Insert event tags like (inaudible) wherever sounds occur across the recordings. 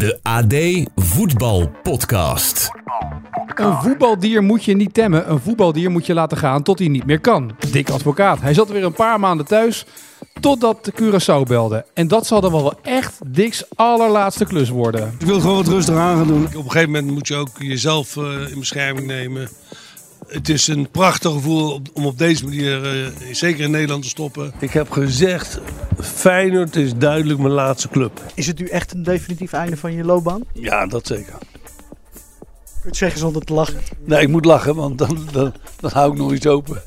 De AD Voetbal Podcast. Een voetbaldier moet je niet temmen. Een voetbaldier moet je laten gaan tot hij niet meer kan. Dik advocaat. Hij zat weer een paar maanden thuis. Totdat de Curaçao belde. En dat zal dan wel echt Dick's allerlaatste klus worden. Ik wil gewoon wat rustig aan gaan doen. Op een gegeven moment moet je ook jezelf uh, in bescherming nemen. Het is een prachtig gevoel om op deze manier, uh, zeker in Nederland, te stoppen. Ik heb gezegd, Feyenoord is duidelijk mijn laatste club. Is het nu echt een definitief einde van je loopbaan? Ja, dat zeker. Kun je het zeggen zonder te lachen? Nee, ik moet lachen, want dan, dan, dan hou ik nog iets open.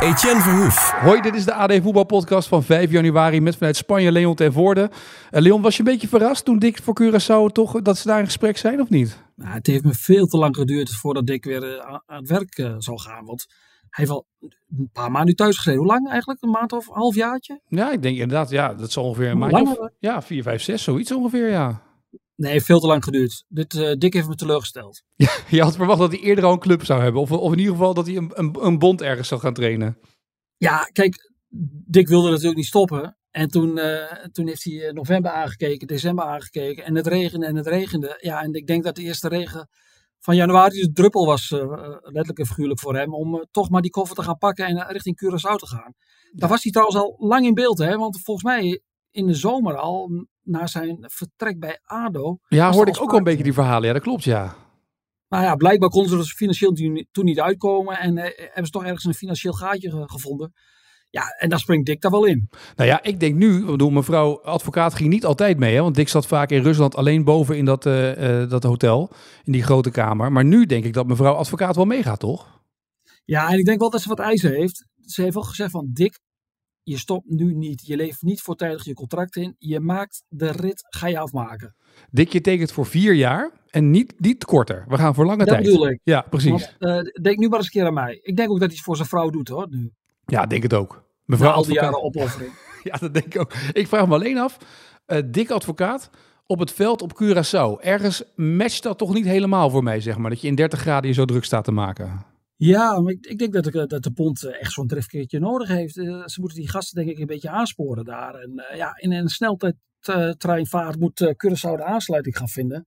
Etienne Verhoef. Hoi, dit is de AD Voetbalpodcast van 5 januari met vanuit Spanje Leon ten Voorde. Uh, Leon, was je een beetje verrast toen Dick voor Curaçao toch dat ze daar in gesprek zijn of niet? Nou, het heeft me veel te lang geduurd voordat Dick weer uh, aan het werk uh, zou gaan. Want hij heeft al een paar maanden nu thuis gezeten. Hoe lang eigenlijk? Een maand of een halfjaartje? Ja, ik denk inderdaad, ja, dat zal ongeveer een maand. Ja, 4, 5, 6, zoiets ongeveer, ja. Nee, veel te lang geduurd. Dit, uh, Dick heeft me teleurgesteld. (laughs) Ja, je had verwacht dat hij eerder al een club zou hebben. Of, of in ieder geval dat hij een, een, een bond ergens zou gaan trainen. Ja, kijk, Dick wilde natuurlijk niet stoppen. En toen, uh, toen heeft hij november aangekeken, december aangekeken. En het regende en het regende. Ja, en ik denk dat de eerste regen van januari de druppel was, uh, letterlijk en figuurlijk voor hem. Om uh, toch maar die koffer te gaan pakken en richting Curaçao te gaan. Daar was hij trouwens al lang in beeld, hè. Want volgens mij in de zomer al, na zijn vertrek bij ADO. Ja, hoorde ik ook al een beetje die verhalen. Ja, dat klopt, ja. Nou ja, blijkbaar konden ze er financieel toen niet uitkomen. En hebben ze toch ergens een financieel gaatje gevonden. Ja, en daar springt Dick daar wel in. Nou ja, ik denk nu, bedoel, mevrouw advocaat ging niet altijd mee, hè, want Dick zat vaak in Rusland alleen boven in dat, uh, uh, dat hotel, in die grote kamer. Maar nu denk ik dat mevrouw advocaat wel meegaat, toch? Ja, en ik denk wel dat ze wat eisen heeft. Ze heeft wel gezegd van, Dick, je stopt nu niet. Je leeft niet voortijdig je contract in. Je maakt de rit, ga je afmaken. Dick, je tekent voor vier jaar en niet, niet korter. We gaan voor lange dat tijd. Dat bedoel ik. Ja, precies. Want, uh, denk nu maar eens een keer aan mij. Ik denk ook dat hij het voor zijn vrouw doet, hoor, nu. Ja, denk het ook. Mevrouw Na al die jaren opoffering. (laughs) ja, dat denk ik ook. Ik vraag me alleen af, uh, Dick advocaat op het veld op Curaçao. Ergens matcht dat toch niet helemaal voor mij, zeg maar. Dat je in 30 graden je zo druk staat te maken. Ja, maar ik, ik denk dat, ik, dat de Bond echt zo'n driftkeertje nodig heeft. Uh, ze moeten die gasten denk ik een beetje aansporen daar. En uh, ja, in een sneltreinvaart moet Curaçao de aansluiting gaan vinden.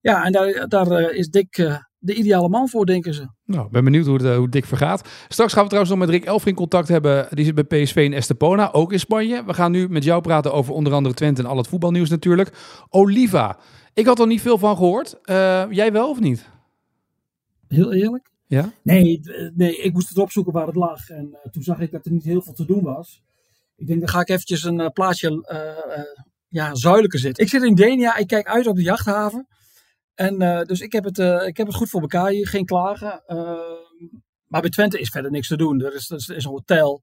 Ja, en daar, daar is Dick de ideale man voor, denken ze. Nou, ben benieuwd hoe, het, hoe Dick vergaat. Straks gaan we trouwens nog met Rick Elfrink contact hebben. Die zit bij PSV in Estepona, ook in Spanje. We gaan nu met jou praten over onder andere Twente en al het voetbalnieuws natuurlijk. Oliva, ik had er niet veel van gehoord. Uh, jij wel of niet? Heel eerlijk? Ja? Nee, nee, ik moest het opzoeken waar het lag. En uh, toen zag ik dat er niet heel veel te doen was. Ik denk, dan ga ik eventjes een uh, plaatsje uh, ja, zuidelijker zitten. Ik zit in Denia, ik kijk uit op de jachthaven. En uh, dus ik heb, het, uh, ik heb het goed voor elkaar hier, geen klagen. Uh, maar bij Twente is verder niks te doen. Er is, er is een hotel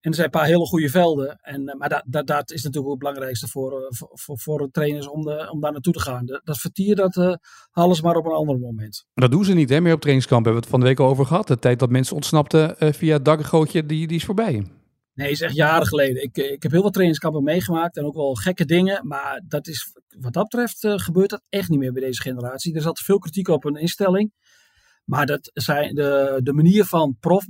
en er zijn een paar hele goede velden. En, maar dat, dat, is natuurlijk ook het belangrijkste voor, voor, voor, voor trainers om, de, om daar naartoe te gaan. De, dat vertier, dat halen ze maar op een ander moment. Maar dat doen ze niet, hè? meer op trainingskamp. Hebben we het van de week al over gehad. De tijd dat mensen ontsnapten via het dakgootje, die, die is voorbij. Nee, is echt jaren geleden. Ik, ik heb heel wat trainingskampen meegemaakt en ook wel gekke dingen. Maar dat is, wat dat betreft uh, gebeurt dat echt niet meer bij deze generatie. Er zat veel kritiek op een instelling. Maar dat zijn de, de manier van prof,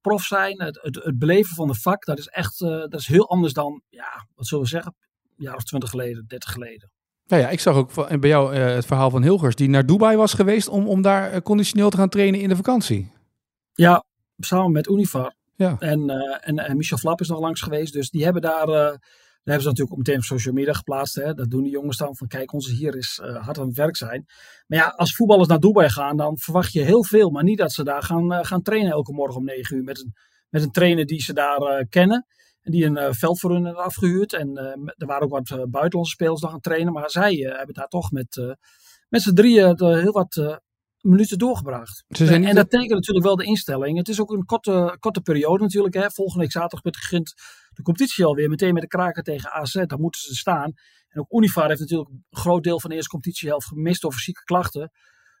prof zijn, het, het, het beleven van de vak, dat is echt uh, dat is heel anders dan, ja, wat zullen we zeggen, een jaar of twintig geleden, dertig geleden. Nou ja, ik zag ook bij jou uh, het verhaal van Hilgers, die naar Dubai was geweest om, om daar conditioneel te gaan trainen in de vakantie. Ja, samen met Univar. Ja. En, uh, en, en, Michel Flap is nog langs geweest. Dus die hebben daar, uh, daar hebben ze natuurlijk ook meteen op social media geplaatst. Hè. Dat doen die jongens dan van kijk, onze hier is uh, hard aan het werk zijn. Maar ja, als voetballers naar Dubai gaan, dan verwacht je heel veel. Maar niet dat ze daar gaan, gaan trainen elke morgen om 9 uur. Met een, met een trainer die ze daar kennen. En die een veld voor hun hebben afgehuurd. En er waren ook wat buitenlandse spelers nog aan het trainen. Maar zij hebben daar toch met, met z'n drieën heel wat minuten doorgebracht. zijn en dat tekent natuurlijk wel de instelling. Het is ook een korte, korte periode natuurlijk. Hè. Volgende week zaterdag begint de competitie alweer. Meteen met de kraken tegen AZ. Daar moeten ze staan. En ook Univar heeft natuurlijk een groot deel van de eerste competitiehelft gemist over zieke klachten.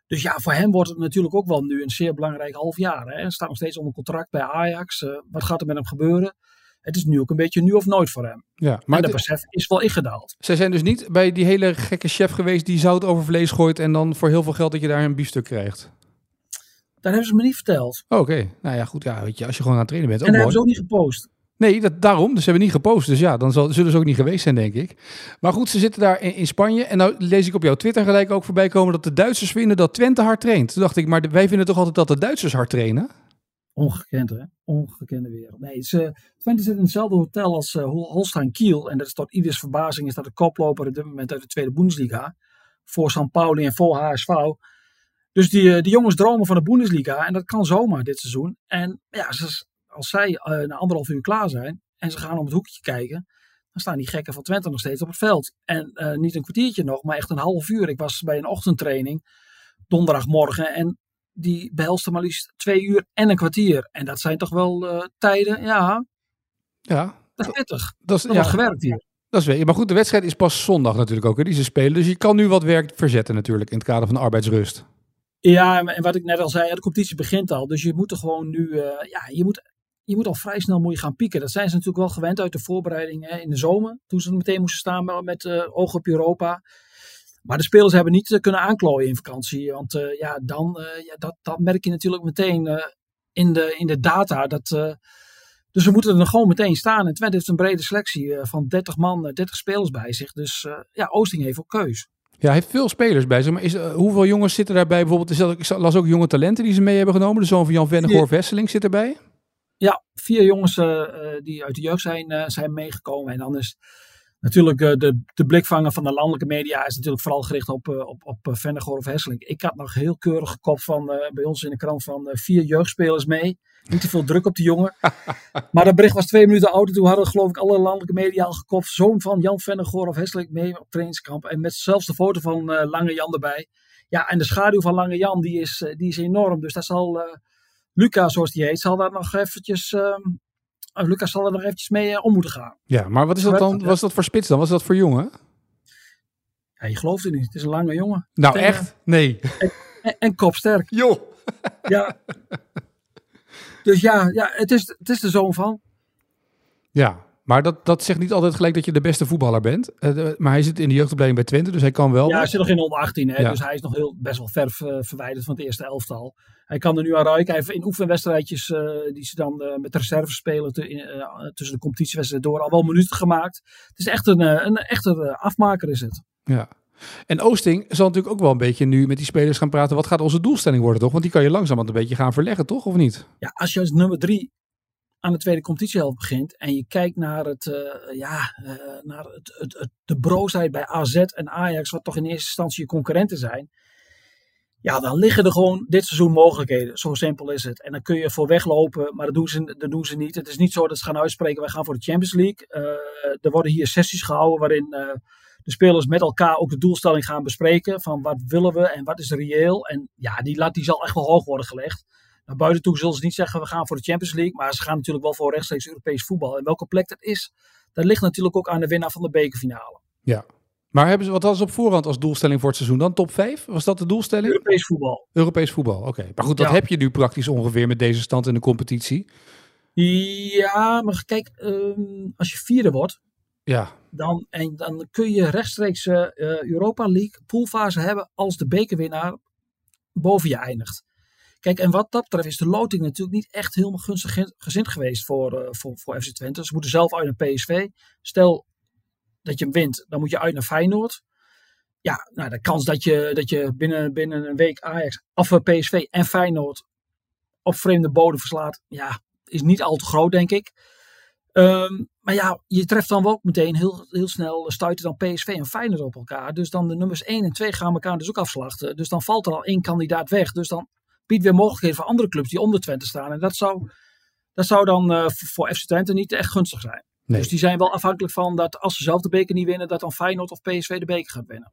Dus ja, voor hem wordt het natuurlijk ook wel nu een zeer belangrijk half jaar. Hè. Hij staat nog steeds onder contract bij Ajax. Uh, wat gaat er met hem gebeuren? Het is nu ook een beetje nu of nooit voor hem. Ja, maar en de besef is wel ingedaald. Zij zijn dus niet bij die hele gekke chef geweest die zout over vlees gooit en dan voor heel veel geld dat je daar een biefstuk krijgt. Dat hebben ze me niet verteld. Oh, Oké, okay. nou ja, goed. Ja, weet je, als je gewoon aan het trainen bent. En dat hebben ze ook niet gepost. Nee, dat, daarom. Dus ze hebben niet gepost. Dus ja, dan zal, zullen ze ook niet geweest zijn, denk ik. Maar goed, ze zitten daar in, in Spanje. En nou lees ik op jouw Twitter gelijk ook voorbij komen dat de Duitsers vinden dat Twente hard traint. Toen dacht ik, maar wij vinden toch altijd dat de Duitsers hard trainen? Ongekend, hè? Ongekende wereld. Nee, ze, Twente zit in hetzelfde hotel als eh, Hol- Holstein Kiel. En dat is tot ieders verbazing is dat de koploper op dit moment uit de Tweede Bundesliga. Voor San Pauli en voor HSV. Dus die, eh, die jongens dromen van de Bundesliga. En dat kan zomaar dit seizoen. En ja, als zij eh, na anderhalf uur klaar zijn. En ze gaan om het hoekje kijken. Dan staan die gekken van Twente nog steeds op het veld. En niet een kwartiertje nog, maar echt een half uur. Ik was bij een ochtendtraining. Donderdagmorgen. En die behelste maar liefst twee uur en een kwartier. En dat zijn toch wel eh, tijden, ja, Ja, dat is pittig. dat is, Er ja, gewerkt hier. dat is. Maar goed, de wedstrijd is pas zondag natuurlijk ook, hè, die ze spelen. Dus je kan nu wat werk verzetten natuurlijk in het kader van de arbeidsrust. Ja, en wat ik net al zei, de competitie begint al. Dus je moet er gewoon nu, eh, ja, je moet, je moet al vrij snel moet je gaan pieken. Dat zijn ze natuurlijk wel gewend uit de voorbereiding hè, in de zomer. Toen ze meteen moesten staan met, met eh, oog op Europa. Maar de spelers hebben niet eh, kunnen aanklooien in vakantie. Want eh, ja, dan, eh, ja, dat, dat merk je natuurlijk meteen in, de, in de data. Dat, dus we moeten er gewoon meteen staan. En Twente heeft een brede selectie van 30 man, eh, 30 spelers bij zich. Dus ja, Oosting heeft ook keus. Ja, hij heeft veel spelers bij zich. Maar is, hoeveel jongens zitten daarbij? Bijvoorbeeld, is dat- ik las ook jonge talenten die ze mee hebben genomen. De zoon van Jan Vennegoor Wesseling zit erbij. Ja, vier jongens die uit de jeugd zijn, zijn meegekomen. En dan is natuurlijk eh, de, de blikvanger van de landelijke media is natuurlijk vooral gericht op, eh, op, op eh, Vennegoor of Hesseling. Ik had nog heel keurig gekopt van bij ons in de krant van vier jeugdspelers mee. Niet te veel druk op die jongen. (laughs) maar dat bericht was twee minuten oud. en Toen hadden geloof ik alle landelijke media al gekopt. Zoon van Jan Vennegoor of Hesseling mee op trainingskamp. En met zelfs de foto van Lange Jan erbij. Ja, en de schaduw van Lange Jan die is, die is enorm. Dus dat zal... eh, Luca, zoals die heet, zal daar nog eventjes. ehm, Lucas zal er nog eventjes mee eh, om moeten gaan. Ja, maar wat is dat dan? Was dat voor spits dan? Was dat voor jongen? Ja, je gelooft het niet. Het is een lange jongen. Nou, Tegen- echt? Nee. En, en kopsterk. (laughs) Joh. Ja. dus ja, ja het, is, het is de zoon van. Ja, maar dat, dat zegt niet altijd gelijk dat je de beste voetballer bent. Eh, maar hij zit in de jeugdopleiding bij Twente, dus hij kan wel. Ja, hij zit nog in onder 18, hè, Ja. dus hij is nog heel, best wel ver eh, verwijderd van het eerste elftal. Hij kan er nu aan ruiken. Hij heeft in oefenwedstrijdjes eh, die ze dan met reserve spelen te- tussen de competitiewedstrijden door al wel minuten gemaakt. Het is echt een, een echte afmaker is het. Ja. En Oosting zal natuurlijk ook wel een beetje nu met die spelers gaan praten. Wat gaat onze doelstelling worden, toch? Want die kan je langzaam een beetje gaan verleggen, toch? Of niet? Ja, als je als nummer drie aan de tweede competitiehelft begint en je kijkt naar, het, eh, ja, eh, naar het, het, de broosheid bij AZ en Ajax, wat toch in eerste instantie je concurrenten zijn. Ja, dan liggen er gewoon dit seizoen mogelijkheden. Zo simpel is het. En dan kun je voor weglopen, maar dat doen ze, dat doen ze niet. Het is niet zo dat ze gaan uitspreken, wij gaan voor de Champions League. Eh, er worden hier sessies gehouden waarin de spelers met elkaar ook de doelstelling gaan bespreken. Van wat willen we en wat is reëel. En ja, die lat die zal echt wel hoog worden gelegd. Naar buiten toe zullen ze niet zeggen we gaan voor de Champions League. Maar ze gaan natuurlijk wel voor rechtstreeks Europees voetbal. En welke plek dat is, dat ligt natuurlijk ook aan de winnaar van de bekerfinale. Ja. Maar hebben ze wat hadden ze op voorhand als doelstelling voor het seizoen dan? Top 5? Was dat de doelstelling? Europees voetbal. Europees voetbal, oké. Maar goed, dat Ja. heb je nu praktisch ongeveer met deze stand in de competitie. Ja, maar kijk, ehm, als je vierde wordt, Ja, dan, en dan kun je rechtstreeks eh, Europa League poolfase hebben als de bekerwinnaar boven je eindigt. Kijk, en wat dat betreft is de loting natuurlijk niet echt helemaal gunstig ge- gezind geweest voor, eh, voor, voor FC Twente. Ze moeten zelf uit naar PSV. Stel dat je hem wint, dan moet je uit naar Feyenoord. Ja, nou, de kans dat je, dat je binnen, binnen een week Ajax of eh, PSV en Feyenoord op vreemde bodem verslaat, ja, is niet al te groot, denk ik. Ehm, maar ja, je treft dan wel ook meteen heel, heel snel stuiten dan PSV en Feyenoord op elkaar. Dus dan de nummers 1 en 2 gaan elkaar dus ook afslachten. Dus dan valt er al één kandidaat weg. Dus dan biedt weer mogelijkheden voor andere clubs die onder Twente staan. En dat zou, dat zou dan eh, voor- FC Twente niet echt gunstig zijn. nee. Dus die zijn wel afhankelijk van dat als ze zelf de beker niet winnen, dat dan Feyenoord of PSV de beker gaat winnen.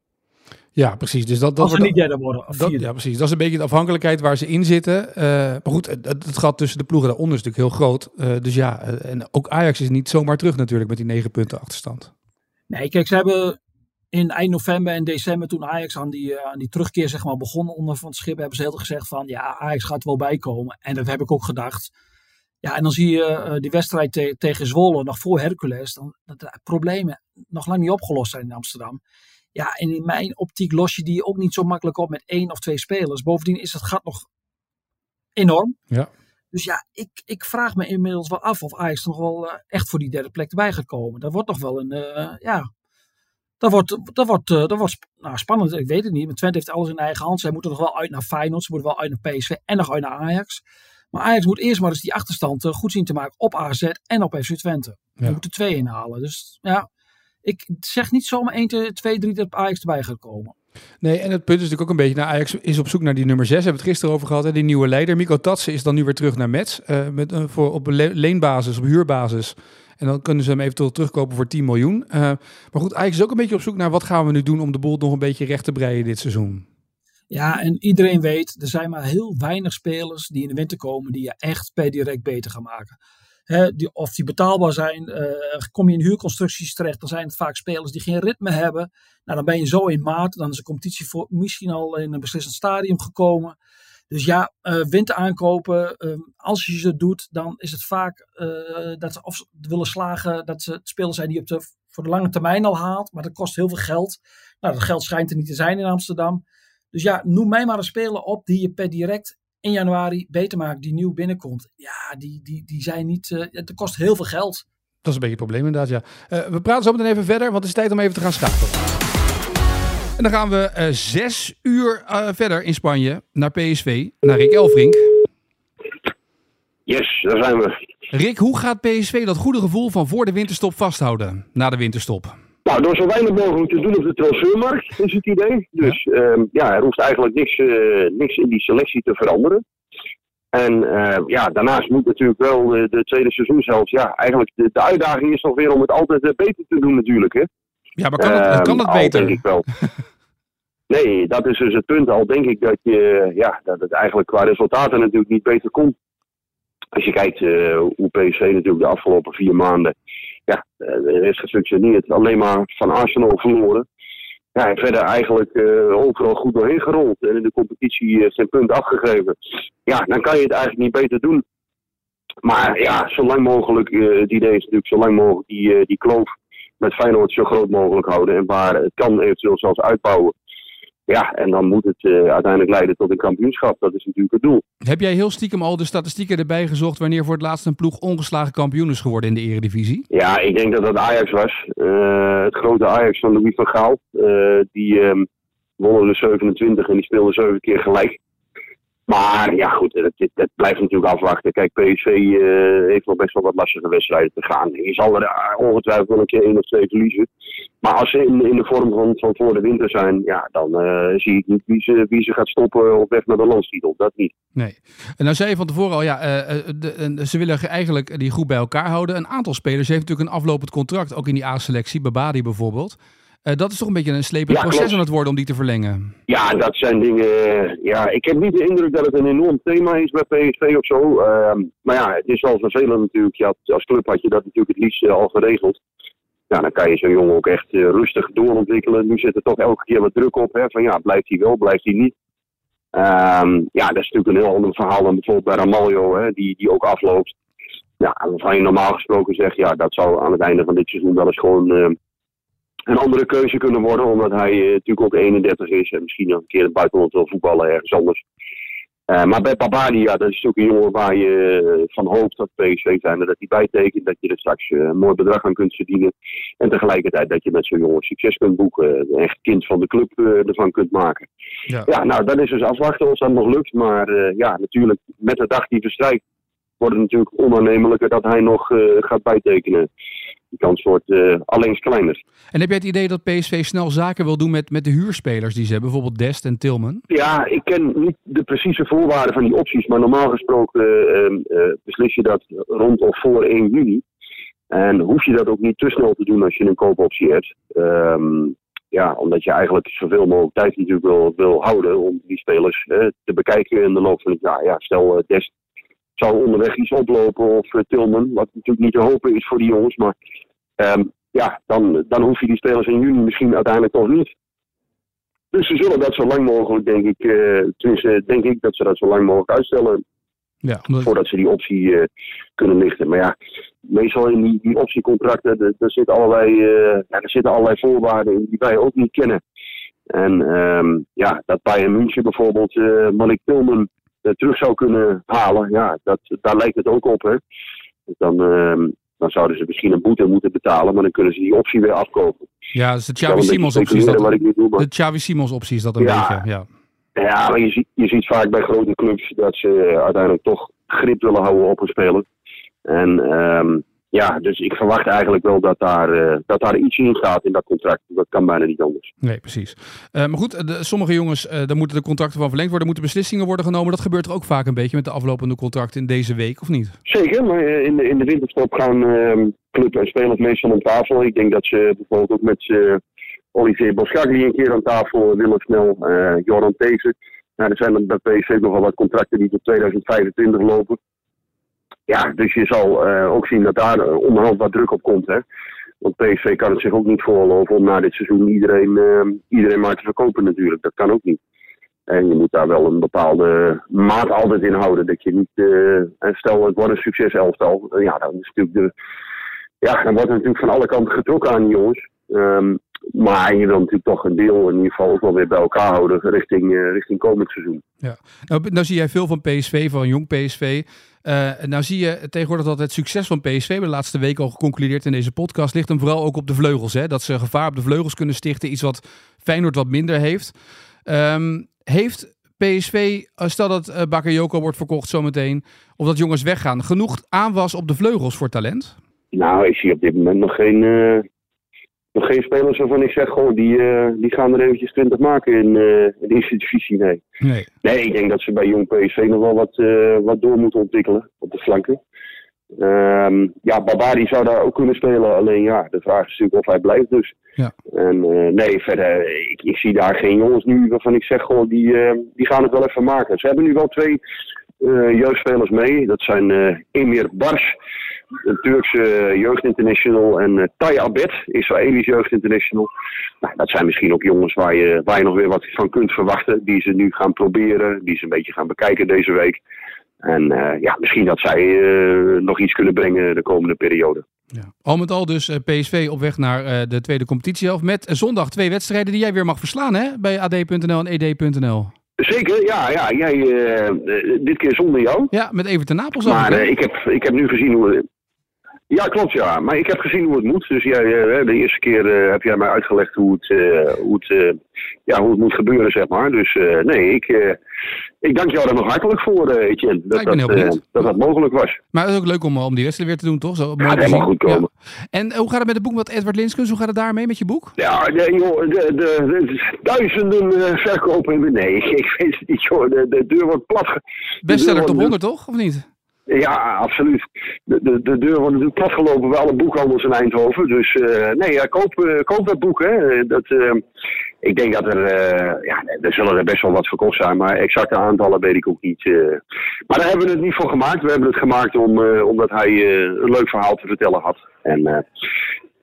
ja precies. Dus dat, dat Als ze niet derde worden Dat, ja, precies. Dat is een beetje de afhankelijkheid waar ze in zitten. Eh, maar goed, het, het gat tussen de ploegen daaronder is natuurlijk heel groot. Eh, dus ja, en ook Ajax is niet zomaar terug natuurlijk met die negen punten achterstand. Nee, kijk, ze hebben in eind november en december, toen Ajax aan die, eh, aan die terugkeer zeg maar, begon onder Van het Schip, hebben ze heel gezegd van ja, Ajax gaat er wel bij komen. En dat heb ik ook gedacht. Ja, en dan zie je eh, die wedstrijd te- tegen Zwolle nog voor Hercules, dan, dat de problemen nog lang niet opgelost zijn in Amsterdam. Ja, en in mijn optiek los je die ook niet zo makkelijk op met één of twee spelers. Bovendien is het gat nog enorm. Ja. Dus ja, ik, ik vraag me inmiddels wel af of Ajax nog wel eh, echt voor die derde plek erbij gaat komen. Dat wordt nog wel een, ja, dat wordt, dat wordt, eh, dat wordt nou, spannend. Ik weet het niet. Want Twente heeft alles in eigen hand. Zij moeten nog wel uit naar Feyenoord. Ze moeten wel uit naar PSV en nog uit naar Ajax. Maar Ajax moet eerst maar eens die achterstand eh, goed zien te maken op AZ en op FC Twente. Ja. Je moet er twee inhalen. Dus ja, ik zeg niet zomaar 1, 2, 3 dat Ajax erbij gaat komen. Nee, en het punt is natuurlijk ook een beetje, nou, Ajax is op zoek naar die nummer 6. We hebben het gisteren over gehad, hè, die nieuwe leider. Mico Tatsen is dan nu weer terug naar Metz. eh, met, eh, voor, op le- leenbasis, op huurbasis. En dan kunnen ze hem eventueel terugkopen voor 10 miljoen. Eh, maar goed, Ajax is ook een beetje op zoek naar wat gaan we nu doen om de boel nog een beetje recht te breien dit seizoen. Ja, en iedereen weet, er zijn maar heel weinig spelers die in de winter komen die je echt per direct beter gaan maken. Hè, die, of die betaalbaar zijn, eh, kom je in huurconstructies terecht, dan zijn het vaak spelers die geen ritme hebben. Nou, dan ben je zo in maart, dan is de competitie voor, misschien al in een beslissend stadium gekomen. Dus ja, eh winter aankopen, eh, als je ze doet, dan is het vaak eh, dat ze willen slagen, dat ze spelers zijn die op de, voor de lange termijn al haalt. Maar dat kost heel veel geld. Nou, dat geld schijnt er niet te zijn in Amsterdam. Dus ja, noem mij maar een speler op die je per direct in januari beter maakt, die nieuw binnenkomt. Ja, die, die, die zijn niet. eh het kost heel veel geld. Dat is een beetje het probleem inderdaad, ja. Eh, we praten zo meteen even verder, want het is tijd om even te gaan schakelen. En dan gaan we eh, zes uur eh, verder in Spanje naar PSV, naar Rick Elfrink. Yes, daar zijn we. Rick, hoe gaat PSV dat goede gevoel van voor de winterstop vasthouden? Na de winterstop. Nou, door zo weinig mogelijk te doen op de transfermarkt, is het idee. Dus ja, ja er hoeft eigenlijk niks, eh, niks in die selectie te veranderen. En ja, daarnaast moet natuurlijk wel de, de tweede seizoenshelft. Ja, eigenlijk de, de uitdaging is nog weer om het altijd beter te doen natuurlijk. Hè? Ja, maar kan het, Ehm, kan het al beter? denk ik wel. (laughs) nee, dat is dus het punt. Al denk ik dat, je, ja, dat het eigenlijk qua resultaten natuurlijk niet beter komt. Als je kijkt eh, hoe PSV natuurlijk de afgelopen vier maanden ja, eh, heeft gefunctioneerd. Alleen maar van Arsenal verloren. Ja, en verder eigenlijk eh, overal goed doorheen gerold. En in de competitie zijn punt afgegeven. Ja, dan kan je het eigenlijk niet beter doen. Maar ja, zo lang mogelijk, eh, het idee is natuurlijk zo lang mogelijk die, die kloof met Feyenoord zo groot mogelijk houden. En waar het kan eventueel zelfs uitbouwen. Ja, en dan moet het eh, uiteindelijk leiden tot een kampioenschap. Dat is natuurlijk het doel. Heb jij heel stiekem al de statistieken erbij gezocht wanneer voor het laatst een ploeg ongeslagen kampioen is geworden in de eredivisie? Ja, ik denk dat dat Ajax was. Eh, het grote Ajax van Louis van Gaal. Eh, die ehm wonnen de 27 en die speelde zeven keer gelijk. Maar ja, goed, dat blijft natuurlijk afwachten. Kijk, PSV eh, heeft nog best wel wat lastige wedstrijden te gaan. Je zal er eh, ongetwijfeld wel een keer één of twee verliezen. Maar als ze in, in de vorm van, van voor de winter zijn, ja, dan eh, zie ik niet wie ze, wie ze gaat stoppen op weg naar de landstitel. Dat niet. Nee. En nou zei je van tevoren al, ja, ze willen eigenlijk die groep bij elkaar houden. Een aantal spelers heeft natuurlijk een aflopend contract, ook in die A-selectie, Babadi bijvoorbeeld. Eh, dat is toch een beetje een slepend Ja, proces klopt. aan het worden om die te verlengen. Ja, dat zijn dingen. Ja, ik heb niet de indruk dat het een enorm thema is bij PSV of zo. Ehm, maar ja, het is wel vervelend natuurlijk. Je had, als club had je dat natuurlijk het liefst eh, al geregeld. Ja, dan kan je zo'n jongen ook echt eh, rustig doorontwikkelen. Nu zit er toch elke keer wat druk op. Hè, van ja, blijft hij wel, blijft hij niet. Ehm, ja, dat is natuurlijk een heel ander verhaal dan bijvoorbeeld bij Ramaljo, hè, die, die ook afloopt. Ja, waarvan je normaal gesproken zegt, ja, dat zou aan het einde van dit seizoen wel eens gewoon ehm, een andere keuze kunnen worden. Omdat hij eh, natuurlijk ook 31 is en misschien nog een keer het buitenland wil voetballen ergens anders. Eh, maar bij Babadi, ja, dat is ook een jongen waar je eh, van hoopt dat PSV zijn dat hij bijtekent. Dat je er straks een mooi bedrag aan kunt verdienen. En tegelijkertijd dat je met zo'n jongen succes kunt boeken. Een echt kind van de club eh, ervan kunt maken. Ja. Ja, nou, dat is dus afwachten of dat nog lukt. Maar ja, natuurlijk, met de dag die verstrijkt, wordt het natuurlijk onaannemelijker dat hij nog eh, gaat bijtekenen. Die kans wordt eh alleen kleiner. En heb jij het idee dat PSV snel zaken wil doen met, met de huurspelers die ze hebben, bijvoorbeeld Dest en Tilman? Ja, ik ken niet de precieze voorwaarden van die opties, maar normaal gesproken eh, beslis je dat rond of voor 1 juni. En hoef je dat ook niet te snel te doen als je een koopoptie hebt. Ehm, ja, omdat je eigenlijk zoveel mogelijk tijd natuurlijk wil, wil houden om die spelers eh, te bekijken in de loop van het jaar. Ja, stel Dest zou onderweg iets oplopen of eh, Tilman, wat natuurlijk niet te hopen is voor die jongens. Maar ehm, ja, dan, dan hoef je die spelers in juni misschien uiteindelijk toch niet. Dus ze zullen dat zo lang mogelijk, denk ik, eh tenminste denk ik dat ze dat zo lang mogelijk uitstellen Ja, omdat, voordat ze die optie eh, kunnen lichten. Maar ja, meestal in die, die optiecontracten, er, er zitten allerlei, ja, er zitten allerlei voorwaarden in die wij ook niet kennen. En ehm, ja, dat Bayern München bijvoorbeeld uh, Malik Tilman terug zou kunnen halen, ja, dat, daar lijkt het ook op. Hè. Dan, ehm, dan zouden ze misschien een boete moeten betalen, maar dan kunnen ze die optie weer afkopen. Ja, dus de Xavi Simons optie is dat. doe, maar- De Xavi Simons optie is dat een Ja. beetje. Ja. Ja, maar je ziet, je ziet vaak bij grote clubs dat ze uiteindelijk toch grip willen houden op een speler. En ehm, ja, dus ik verwacht eigenlijk wel dat daar, eh, dat daar iets in gaat in dat contract. Dat kan bijna niet anders. Nee, precies. Eh, maar goed, de, sommige jongens, eh daar moeten de contracten van verlengd worden, moeten beslissingen worden genomen. Dat gebeurt er ook vaak een beetje met de aflopende contracten in deze week, of niet? Zeker, maar in de, in de winterstop gaan ehm, club en spelers meestal om tafel. Ik denk dat ze bijvoorbeeld ook met Olivier Boschagli een keer aan tafel willen snel. Joran Teese. Nou, er zijn bij PSV nogal wat contracten die tot 2025 lopen. Ja, dus je zal eh, ook zien dat daar eh, onderhand wat druk op komt. Hè? Want PSV kan het zich ook niet voorlopen om na dit seizoen iedereen, ehm, iedereen maar te verkopen natuurlijk. Dat kan ook niet. En je moet daar wel een bepaalde maat altijd in houden. Dat je niet, eh, en stel het wordt een succes elftal. eh, Ja, dan is natuurlijk de, ja, dan wordt er natuurlijk van alle kanten getrokken aan die jongens. Ehm, maar je wil natuurlijk toch een deel in ieder geval ook wel weer bij elkaar houden richting, eh, richting komend seizoen. Nou, nou zie jij veel van PSV, van jong PSV. Eh nou zie je tegenwoordig dat het succes van PSV, we de laatste week al geconcludeerd in deze podcast, ligt hem vooral ook op de vleugels. Hè? Dat ze gevaar op de vleugels kunnen stichten, iets wat Feyenoord wat minder heeft. Ehm, heeft PSV, eh, stel dat uh, Bakayoko wordt verkocht zometeen, of dat jongens weggaan, genoeg aanwas op de vleugels voor talent? Nou, ik zie op dit moment nog geen, nog geen spelers waarvan ik zeg, goh, die, eh, die gaan er eventjes 20 maken in, eh, in de eerste divisie. Nee. Nee. Nee, ik denk dat ze bij jong PSV nog wel wat, eh, wat door moeten ontwikkelen op de flanken. Ehm, ja, Babadi zou daar ook kunnen spelen. Alleen ja, de vraag is natuurlijk of hij blijft dus. Ja. En nee, verder, ik, ik zie daar geen jongens nu waarvan ik zeg, goh, die, die gaan het wel even maken. Ze hebben nu wel twee jeugdspelers mee. Dat zijn Emir Bars, een Turkse jeugdinternational, en uh, Tay Abed, Israëlisch jeugdinternational. Nou, dat zijn misschien ook jongens waar je, waar je nog weer wat van kunt verwachten. Die ze nu gaan proberen, die ze een beetje gaan bekijken deze week. En uh, ja, misschien dat zij uh, nog iets kunnen brengen de komende periode. Ja. Al met al dus PSV op weg naar de tweede competitiehelft. Met zondag twee wedstrijden die jij weer mag verslaan hè? bij ad.nl en ed.nl. Zeker, ja. ja jij, uh, dit keer zonder jou. Ja, met Everton Napels. Maar ik, heb, ik heb nu gezien hoe... Ja, klopt ja. Maar ik heb gezien hoe het moet. Dus jij, de eerste keer heb jij mij uitgelegd hoe het, hoe het, ja, hoe het moet gebeuren, zeg maar. Dus nee, ik, ik dank jou daar nog hartelijk voor, Etienne. Dat ja, dat, dat, dat dat mogelijk was. Maar het is ook leuk om, om die wedstrijd weer te doen, toch? Zo, ja, goed komen. Ja. En hoe gaat het met het boek met Edward Linskens? Hoe gaat het daarmee met je boek? Ja, de, joh, de, de, de duizenden verkopen. Nee, ik weet het niet, joh. De, de deur wordt plat. Bestseller top 100, toch? Of niet? Ja, absoluut. De, de, de deur wordt natuurlijk platgelopen bij alle boekhandels in Eindhoven. Dus uh, nee, ja, koop, uh, koop dat boek. Hè. Dat, uh, ik denk dat er, ja, er zullen er best wel wat verkocht zijn, maar exacte aantallen weet ik ook niet. maar daar hebben we het niet voor gemaakt. We hebben het gemaakt om, omdat hij een leuk verhaal te vertellen had. En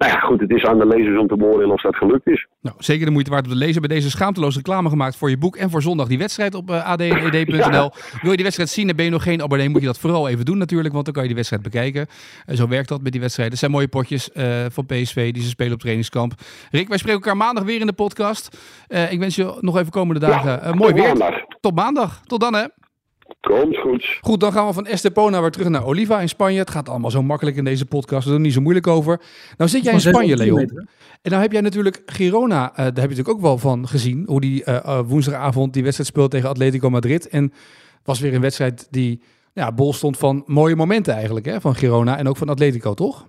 nou ja, goed, het is aan de lezers om te beoordelen of dat gelukt is. Nou, zeker de moeite waard om te lezen. Bij deze schaamteloos reclame gemaakt voor je boek en voor zondag die wedstrijd op uh. Ja. Wil je die wedstrijd zien en ben je nog geen abonnee, moet je dat vooral even doen natuurlijk, want dan kan je die wedstrijd bekijken. Uh, zo werkt dat met die wedstrijden. Het zijn mooie potjes uh, van PSV die ze spelen op trainingskamp. Rick, wij spreken elkaar maandag weer in de podcast. Uh, ik wens je nog even komende dagen ja, mooi weer. Maandag. Tot maandag. Tot dan hè. Komt goed. Goed, dan gaan we van Estepona weer terug naar Oliva in Spanje. Het gaat allemaal zo makkelijk in deze podcast. We doen er niet zo moeilijk over. Nou zit jij in Spanje, Leon. En nou heb jij natuurlijk Girona, uh, daar heb je natuurlijk ook wel van gezien. Hoe die uh, uh, woensdagavond die wedstrijd speelt tegen Atletico Madrid. En was weer een wedstrijd die ja, bol stond van mooie momenten eigenlijk. Hè? Van Girona en ook van Atletico, toch?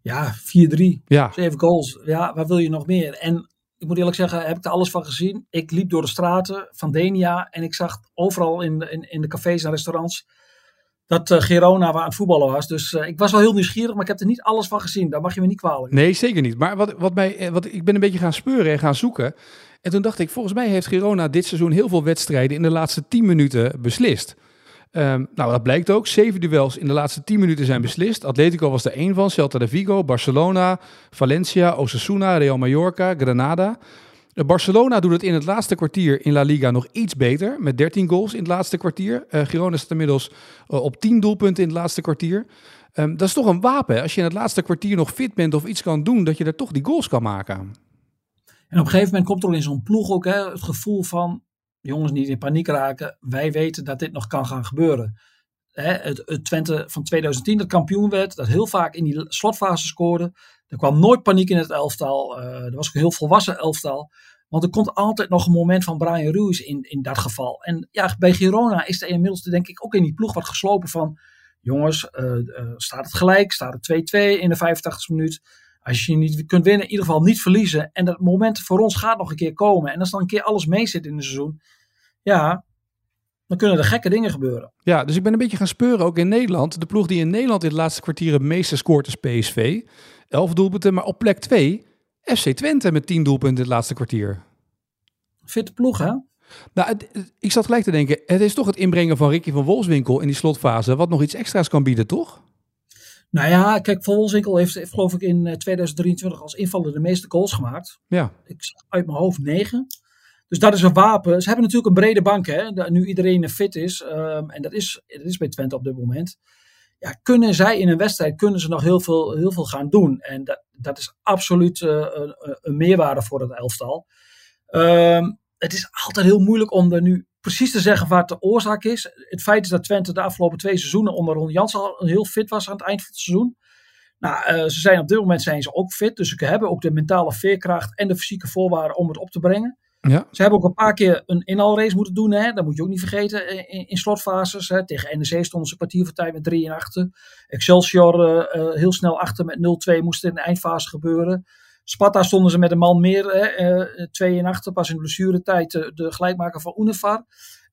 Ja, 4-3. Ja. 7 goals. Ja, waar wil je nog meer? En ik moet eerlijk zeggen, heb ik er alles van gezien. Ik liep door de straten van Denia en ik zag overal in, in, in de cafés en restaurants dat uh, Girona waar aan het voetballen was. Dus uh, ik was wel heel nieuwsgierig, maar ik heb er niet alles van gezien. Daar mag je me niet kwalijk. Nee, zeker niet. Maar wat, wat mij, wat, ik ben een beetje gaan speuren en gaan zoeken. En toen dacht ik, volgens mij heeft Girona dit seizoen heel veel wedstrijden in de laatste 10 minuten beslist. Um, nou, dat blijkt ook. Zeven duels in de laatste 10 minuten zijn beslist. Atletico was er één van. Celta de Vigo, Barcelona, Valencia, Osasuna, Real Mallorca, Granada. Barcelona doet het in het laatste kwartier in La Liga nog iets beter. Met 13 goals in het laatste kwartier. Uh, Girona staat inmiddels uh, op 10 doelpunten in het laatste kwartier. Um, dat is toch een wapen. Als je in het laatste kwartier nog fit bent of iets kan doen, dat je er toch die goals kan maken. En op een gegeven moment komt er in zo'n ploeg ook hè, het gevoel van jongens niet in paniek raken. Wij weten dat dit nog kan gaan gebeuren. Hè, het, Twente van 2010 dat kampioen werd, dat heel vaak in die slotfase scoorde. Er kwam nooit paniek in het elftal. Eh, er was ook een heel volwassen elftal. Want er komt altijd nog een moment van Brian Ruiz in, in dat geval. En ja, bij Girona is er inmiddels denk ik ook in die ploeg wat geslopen van... Jongens, eh, eh, staat het gelijk? Staat het 2-2 in de 85e minuut? Als je niet kunt winnen, in ieder geval niet verliezen. En dat moment voor ons gaat nog een keer komen. En als dan een keer alles mee zit in het seizoen... Ja, dan kunnen er gekke dingen gebeuren. Ja, dus ik ben een beetje gaan speuren ook in Nederland. De ploeg die in Nederland in het laatste kwartier het meeste scoort is PSV. 11 doelpunten, maar op plek 2 FC Twente met 10 doelpunten in het laatste kwartier. Fitte ploeg, hè? Nou, het- ik zat gelijk te denken, het is toch het inbrengen van Ricky van Wolfswinkel in die slotfase wat nog iets extra's kan bieden, toch? Nou ja, kijk, Van Wolfswinkel heeft, heeft geloof ik in eh, 2023 als invaller de meeste goals gemaakt. Ja, Ik zeg uit mijn hoofd negen. Dus dat is een wapen. Ze hebben natuurlijk een brede bank, hè, da- nu iedereen fit is. ehm, en dat is, dat is bij Twente op dit moment. Ja, kunnen zij in een wedstrijd kunnen ze nog heel veel, heel veel gaan doen. En dat, dat is absoluut eh, een, een meerwaarde voor het elftal. Ehm, het is altijd heel moeilijk om er nu precies te zeggen wat de oorzaak is. Het feit is dat Twente de afgelopen twee seizoenen onder Ron Jans al heel fit was aan het eind van het seizoen. Nou, eh, ze zijn op dit moment zijn ze ook fit. Dus ze hebben ook de mentale veerkracht en de fysieke voorwaarden om het op te brengen. ja. Ze hebben ook een paar keer een inhaalrace moeten doen. Hè? Dat moet je ook niet vergeten in, in slotfases. Hè? Tegen NEC stonden ze een kwartier voor tijd met 3 en achter. Excelsior eh, eh, heel snel achter met 0-2 moest in de eindfase gebeuren. Sparta stonden ze met een man meer, hè? eh, 2 en achter. Pas in blessuretijd eh, de gelijkmaker van Unifar.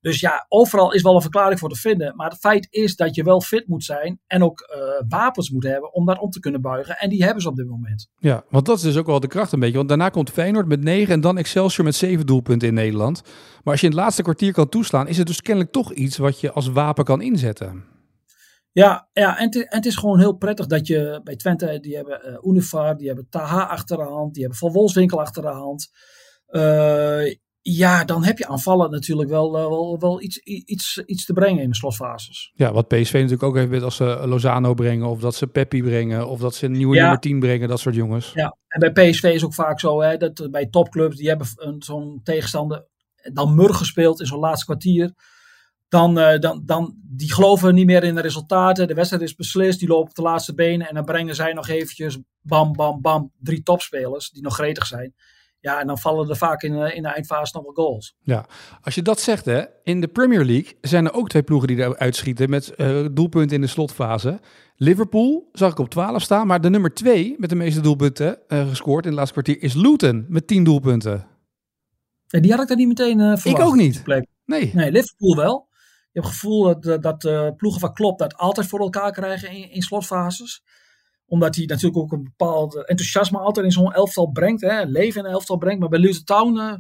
Dus ja, overal is wel een verklaring voor te vinden. Maar het feit is dat je wel fit moet zijn. En ook eh, wapens moet hebben om daar om te kunnen buigen. En die hebben ze op dit moment. Ja, want dat is dus ook wel de kracht een beetje. Want daarna komt Feyenoord met 9 en dan Excelsior met 7 doelpunten in Nederland. Maar als je in het laatste kwartier kan toeslaan, is het dus kennelijk toch iets wat je als wapen kan inzetten. Ja, ja en, het, en het is gewoon heel prettig dat je bij Twente, die hebben eh Unifar, die hebben Taha achter de hand, die hebben Van Wolfswinkel achter de hand. Eh, ja, dan heb je aanvallen natuurlijk wel, eh, wel, wel iets, iets, iets te brengen in de slotfases. Ja, wat PSV natuurlijk ook heeft met als ze Lozano brengen, of dat ze Peppi brengen, of dat ze een nieuwe Ja. nummer 10 brengen, dat soort jongens. Ja, en bij PSV is ook vaak zo hè, dat bij topclubs, die hebben een- zo'n tegenstander dan murg gespeeld in zo'n laatste kwartier. Dan, eh, dan, dan, die geloven niet meer in de resultaten. De wedstrijd is beslist. Die lopen op de laatste benen. En dan brengen zij nog eventjes bam, bam, bam. Drie topspelers die nog gretig zijn. Ja, en dan vallen er vaak in, eh, in de eindfase nog wel goals. Als je dat zegt, hè, in de Premier League zijn er ook twee ploegen die eruit schieten met eh, doelpunten in de slotfase. Liverpool zag ik op 12 staan, maar de nummer 2 met de meeste doelpunten gescoord in het laatste kwartier is Luton met 10 doelpunten. En die had ik daar niet meteen eh verwacht. ook niet. Nee. Nee, Liverpool wel. Het gevoel dat, dat, eh, ploegen van Klopp dat altijd voor elkaar krijgen in, in slotfases. Omdat hij natuurlijk ook een bepaald enthousiasme altijd in zo'n elftal brengt. Hè, leven in een elftal brengt. Maar bij Luton Town eh,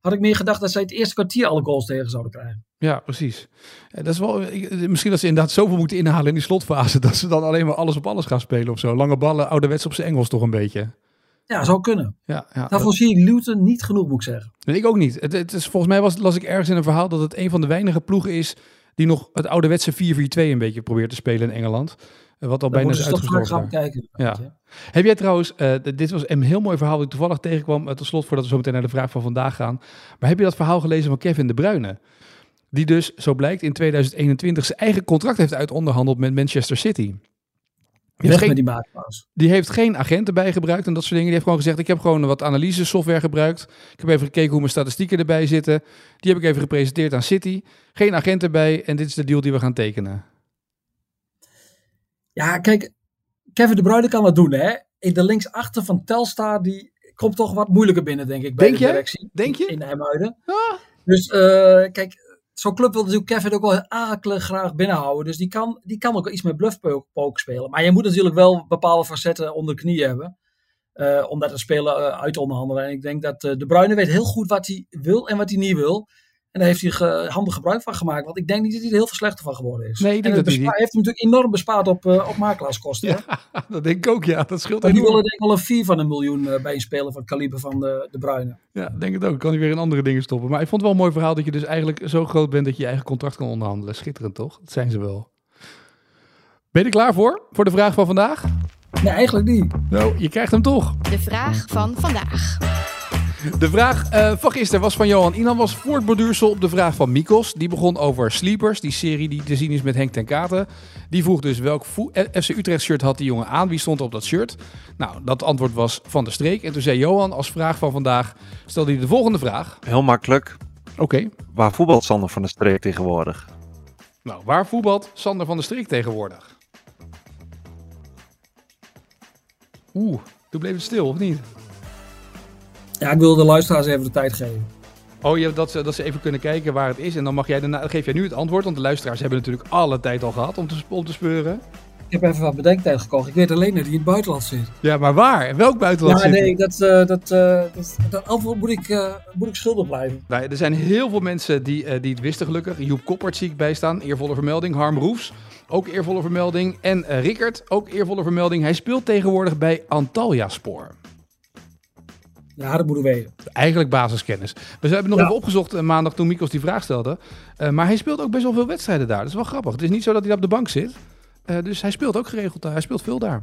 had ik meer gedacht dat zij het eerste kwartier alle goals tegen zouden krijgen. Ja, precies. Eh, Dat is wel, misschien dat ze inderdaad zoveel moeten inhalen in die slotfase (laughs) dat ze dan alleen maar alles op alles gaan spelen of zo. Lange ballen, ouderwets op zijn Engels toch een beetje. Ja, zou kunnen. Ja, ja. Daarvoor zie ik Luton niet genoeg, moet ik zeggen. Nee, ik ook niet. Het, het is, volgens mij was, las ik ergens in een verhaal dat het een van de weinige ploegen is die nog het ouderwetse 4-4-2 een beetje probeert te spelen in Engeland. Eh, Wat al bijna is kijken. Ja. Heb jij trouwens, eh, dit was een heel mooi verhaal dat ik toevallig tegenkwam, uh, tot slot voordat we zo meteen naar de vraag van vandaag gaan. Maar heb je dat verhaal gelezen van Kevin De Bruyne? Die dus, zo blijkt, in 2021 zijn eigen contract heeft uitonderhandeld met Manchester City. Die heeft, geen, die die heeft geen agent erbij gebruikt en dat soort dingen. Die heeft gewoon gezegd, ik heb gewoon wat analyse software gebruikt. Ik heb even gekeken hoe mijn statistieken erbij zitten. Die heb ik even gepresenteerd aan City. Geen agent erbij en dit is de deal die we gaan tekenen. Ja, kijk, Kevin De Bruyne kan dat doen, hè. In de linksachter van Telstar, die komt toch wat moeilijker binnen, denk ik, bij Denk de je? directie. Denk je? In Hemuiden. Ah. Dus eh, kijk, zo'n club wil natuurlijk Kevin ook wel akelig graag binnenhouden. Dus die kan, die kan ook iets met bluffpoker spelen. Maar je moet natuurlijk wel bepaalde facetten onder de knie hebben. eh, om dat te spelen eh, uit te onderhandelen. En ik denk dat eh, De Bruyne weet heel goed wat hij wil en wat hij niet wil. En daar heeft hij ge- handig gebruik van gemaakt. Want ik denk niet dat hij er heel veel slechter van geworden is. Nee, ik denk en het dat hij heeft hem natuurlijk enorm bespaard op, eh, op makelaarskosten. hè? (laughs) dat denk ik ook, ja. Dat scheelt enorm. willen denk ik wel een 4 van een miljoen eh, bij een speler van het kaliber van de, de Bruyne. Ja, denk het ook. Kan hij weer in andere dingen stoppen. Maar ik vond het wel een mooi verhaal dat je dus eigenlijk zo groot bent dat je je eigen contract kan onderhandelen. Schitterend, toch? Dat zijn ze wel. Ben je er klaar voor? Voor de vraag van vandaag? Nee, eigenlijk niet. Nou, je krijgt hem toch. De vraag van vandaag. De vraag eh, van gisteren was van Johan Inan was voortborduursel op de vraag van Mikos. Die begon over Sleepers, die serie die te zien is met Henk ten Katen. Die vroeg dus welk eh, FC Utrecht shirt had die jongen aan, wie stond op dat shirt. Nou, dat antwoord was Van der Streek. En toen zei Johan als vraag van vandaag, stelde hij de volgende vraag. Heel makkelijk. Oké, Waar voetbalt Sander van de Streek tegenwoordig? nou waar voetbalt Sander van der Streek tegenwoordig? Oeh, toen bleef het stil, of niet? Ja, ik wil de luisteraars even de tijd geven. Oh, ja, dat, ze, dat ze even kunnen kijken waar het is. En dan mag jij daarna, dan geef jij nu het antwoord. Want de luisteraars hebben natuurlijk alle tijd al gehad om te, om te speuren. Ik heb even wat bedenktijd gekocht. Ik weet alleen dat hij in het buitenland zit. Ja, maar waar? Welk buitenland Ja, zit nee, dat, eh, dat, dat, dat antwoord moet ik, eh, moet ik schuldig blijven. Nou, er zijn heel veel mensen die, die het wisten gelukkig. Joep Koppert zie ik bijstaan, eervolle vermelding. Harm Roefs, ook eervolle vermelding. En Rickert, ook eervolle vermelding. Hij speelt tegenwoordig bij Antalya Spoor. Ja, dat moet ik weten. Eigenlijk basiskennis. We hebben nog Ja. even opgezocht eh, maandag toen Mikos die vraag stelde. Eh, maar hij speelt ook best wel veel wedstrijden daar. Dat is wel grappig. Het is niet zo dat hij op de bank zit. Eh, dus hij speelt ook geregeld daar. Hij speelt veel daar.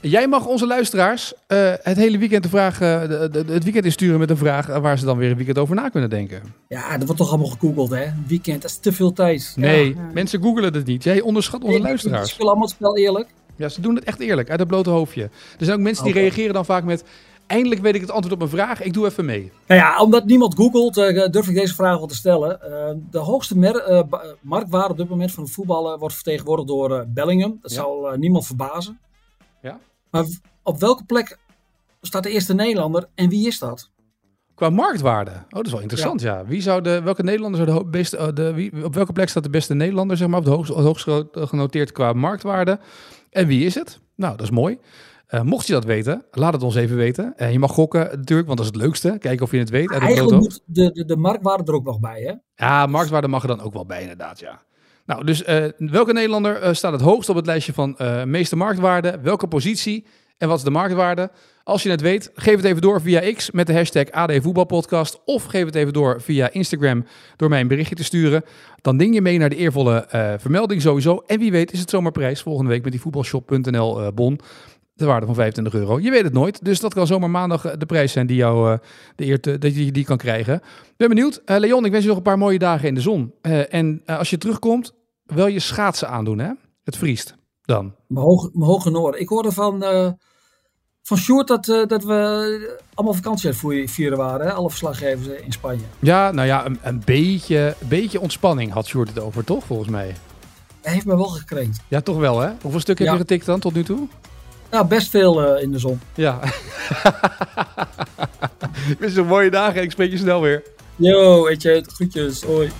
Jij mag onze luisteraars eh, het hele weekend de vraag, de- de- het weekend insturen met een vraag waar ze dan weer een weekend over na kunnen denken. Ja, dat wordt toch allemaal gegoogeld, hè? Een weekend, dat is te veel tijd. Nee, Ja. mensen googelen het niet. Jij onderschat onze Nee, Ze luisteraars. spelen allemaal het spel eerlijk. Ja, ze doen het echt eerlijk, uit het blote hoofdje. Er zijn ook mensen die reageren dan vaak met... Eindelijk weet ik het antwoord op een vraag, ik doe even mee. Nou ja, omdat niemand googelt, eh, durf ik deze vraag wel te stellen. Eh, de hoogste eh, marktwaarde op dit moment van voetballen wordt vertegenwoordigd door Bellingham. Dat Ja. zal niemand verbazen. Ja. Maar op welke plek staat de eerste Nederlander en wie is dat? Qua marktwaarde. Oh, dat is wel interessant, ja. Wie zou de, welke Nederlander zou de beste... de, wie, op welke plek staat de beste Nederlander, zeg maar, op de hoogst, hoogst geno- genoteerd qua marktwaarde? En wie is het? Nou, dat is mooi. Eh, mocht je dat weten, laat het ons even weten. Eh, je mag gokken natuurlijk, want dat is het leukste. Kijken of je het weet uit het Eigenlijk moet de, de, de marktwaarde er ook nog bij, hè? Ja, marktwaarde mag er dan ook wel bij, inderdaad, ja. Nou, dus eh, welke Nederlander staat het hoogst op het lijstje van meeste marktwaarde? Welke positie? En wat is de marktwaarde? Als je het weet, geef het even door via X met de hashtag AD Voetbalpodcast. Of geef het even door via Instagram door mij een berichtje te sturen. Dan ding je mee naar de eervolle vermelding sowieso. En wie weet is het zomaar prijs volgende week met die voetbalshop.nl bon. De waarde van 25 euro. Je weet het nooit. Dus dat kan zomaar maandag eh, de prijs zijn die jou eh, de eer te- dat je die kan krijgen. Ben benieuwd. Eh, Leon, ik wens je nog een paar mooie dagen in de zon. En als je terugkomt, wel je schaatsen aandoen, hè? Het vriest dan. Mijn hoge, mijn hoge noorden. Ik hoorde van, van Sjoerd dat, dat we allemaal vakantie vieren waren. Hè? Alle verslaggevers in Spanje. Ja, nou ja, een, een beetje, beetje ontspanning had Sjoerd het over, toch? Volgens mij. Hij heeft me wel gekrenkt. Ja, toch wel, hè? Hoeveel stuk heb Ja. je getikt dan tot nu toe? Nou, best veel eh, in de zon. Ja. (laughs) ik wens je een mooie dagen en ik spreek je snel weer. Yo, weet je, groetjes, hoi.